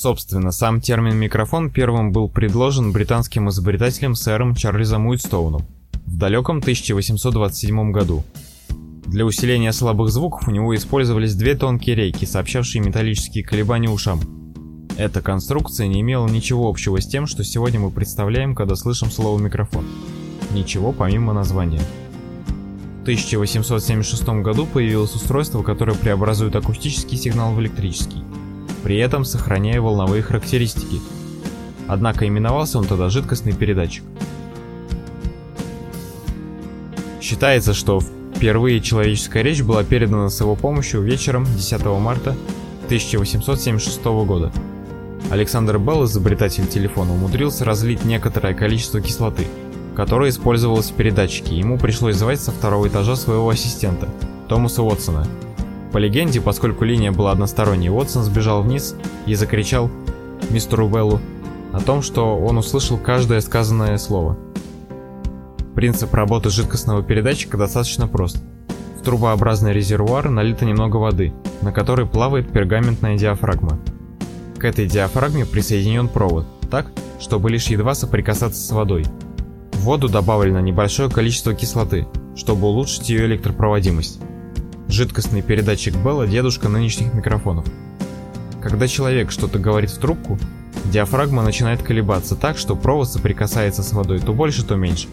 Собственно, сам термин «микрофон» первым был предложен британским изобретателем сэром Чарльзом Уитстоуном в далеком 1827 году. Для усиления слабых звуков у него использовались две тонкие рейки, сообщавшие металлические колебания ушам. Эта конструкция не имела ничего общего с тем, что сегодня мы представляем, когда слышим слово «микрофон». Ничего помимо названия. В 1876 году появилось устройство, которое преобразует акустический сигнал в электрический, при этом сохраняя волновые характеристики. Однако именовался он тогда жидкостный передатчик. Считается, что впервые человеческая речь была передана с его помощью вечером 10 марта 1876 года. Александр Белл, изобретатель телефона, умудрился разлить некоторое количество кислоты – которая использовалась в передатчике, ему пришлось звать со второго этажа своего ассистента, Томаса Уотсона. По легенде, поскольку линия была односторонней, Уотсон сбежал вниз и закричал мистеру Беллу о том, что он услышал каждое сказанное слово. Принцип работы жидкостного передатчика достаточно прост. В трубообразный резервуар налито немного воды, на которой плавает пергаментная диафрагма. К этой диафрагме присоединен провод, так, чтобы лишь едва соприкасаться с водой – в воду добавлено небольшое количество кислоты, чтобы улучшить ее электропроводимость. Жидкостный передатчик Белла – дедушка нынешних микрофонов. Когда человек что-то говорит в трубку, диафрагма начинает колебаться так, что провод соприкасается с водой то больше, то меньше.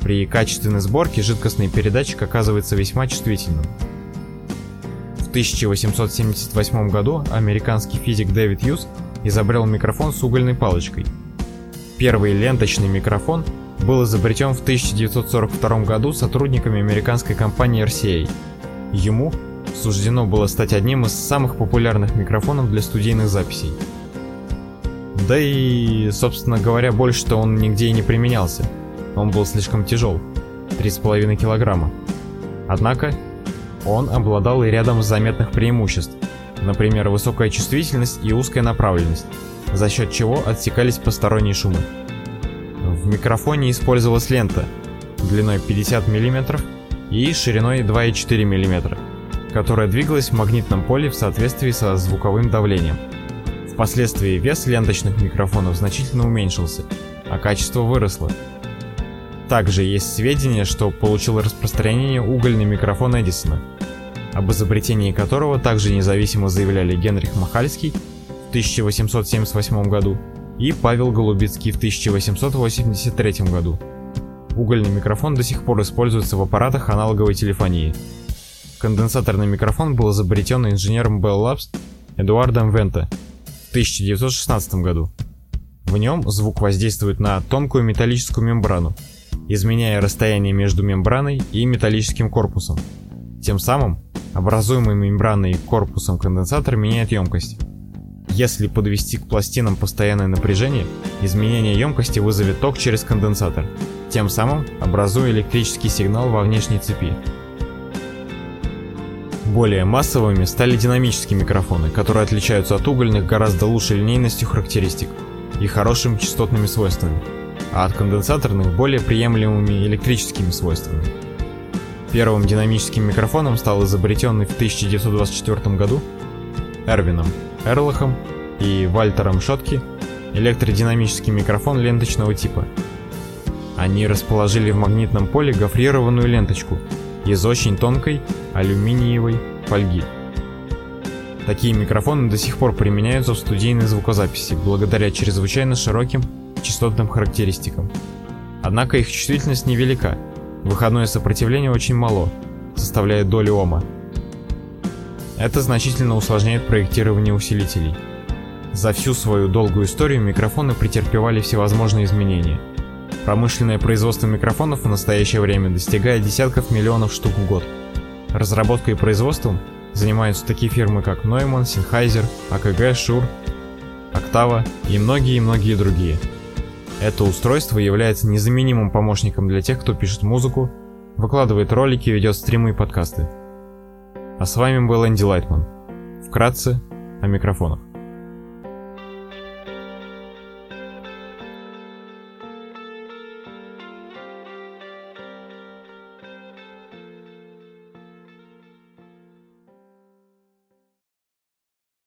При качественной сборке жидкостный передатчик оказывается весьма чувствительным. В 1878 году американский физик Дэвид Юз изобрел микрофон с угольной палочкой. Первый ленточный микрофон был изобретен в 1942 году сотрудниками американской компании RCA. Ему суждено было стать одним из самых популярных микрофонов для студийных записей. Да и, собственно говоря, больше-то он нигде и не применялся. Он был слишком тяжел, 3,5 килограмма. Однако, он обладал и рядом заметных преимуществ, например, высокая чувствительность и узкая направленность, за счет чего отсекались посторонние шумы. В микрофоне использовалась лента длиной 50 мм и шириной 2,4 мм, которая двигалась в магнитном поле в соответствии со звуковым давлением. Впоследствии вес ленточных микрофонов значительно уменьшился, а качество выросло. Также есть сведения, что получил распространение угольный микрофон Эдисона, об изобретении которого также независимо заявляли Генрих Махальский в 1878 году и Павел Голубицкий в 1883 году. Угольный микрофон до сих пор используется в аппаратах аналоговой телефонии. Конденсаторный микрофон был изобретен инженером Bell Labs Эдуардом Вента в 1916 году. В нем звук воздействует на тонкую металлическую мембрану, изменяя расстояние между мембраной и металлическим корпусом. Тем самым образуемый мембраной корпусом конденсатор меняет емкость. Если подвести к пластинам постоянное напряжение, изменение емкости вызовет ток через конденсатор, тем самым образуя электрический сигнал во внешней цепи. Более массовыми стали динамические микрофоны, которые отличаются от угольных гораздо лучшей линейностью характеристик и хорошими частотными свойствами, а от конденсаторных более приемлемыми электрическими свойствами. Первым динамическим микрофоном стал изобретенный в 1924 году Эрвином Эрлахом и Вальтером Шотки электродинамический микрофон ленточного типа. Они расположили в магнитном поле гофрированную ленточку из очень тонкой алюминиевой фольги. Такие микрофоны до сих пор применяются в студийной звукозаписи благодаря чрезвычайно широким частотным характеристикам. Однако их чувствительность невелика, выходное сопротивление очень мало, составляет долю ома. Это значительно усложняет проектирование усилителей. За всю свою долгую историю микрофоны претерпевали всевозможные изменения. Промышленное производство микрофонов в настоящее время достигает десятков миллионов штук в год. Разработкой и производством занимаются такие фирмы, как Neumann, Sennheiser, AKG, Shure, Octava и многие-многие другие. Это устройство является незаменимым помощником для тех, кто пишет музыку, выкладывает ролики, ведет стримы и подкасты. А с вами был Энди Лайтман. Вкратце о микрофонах.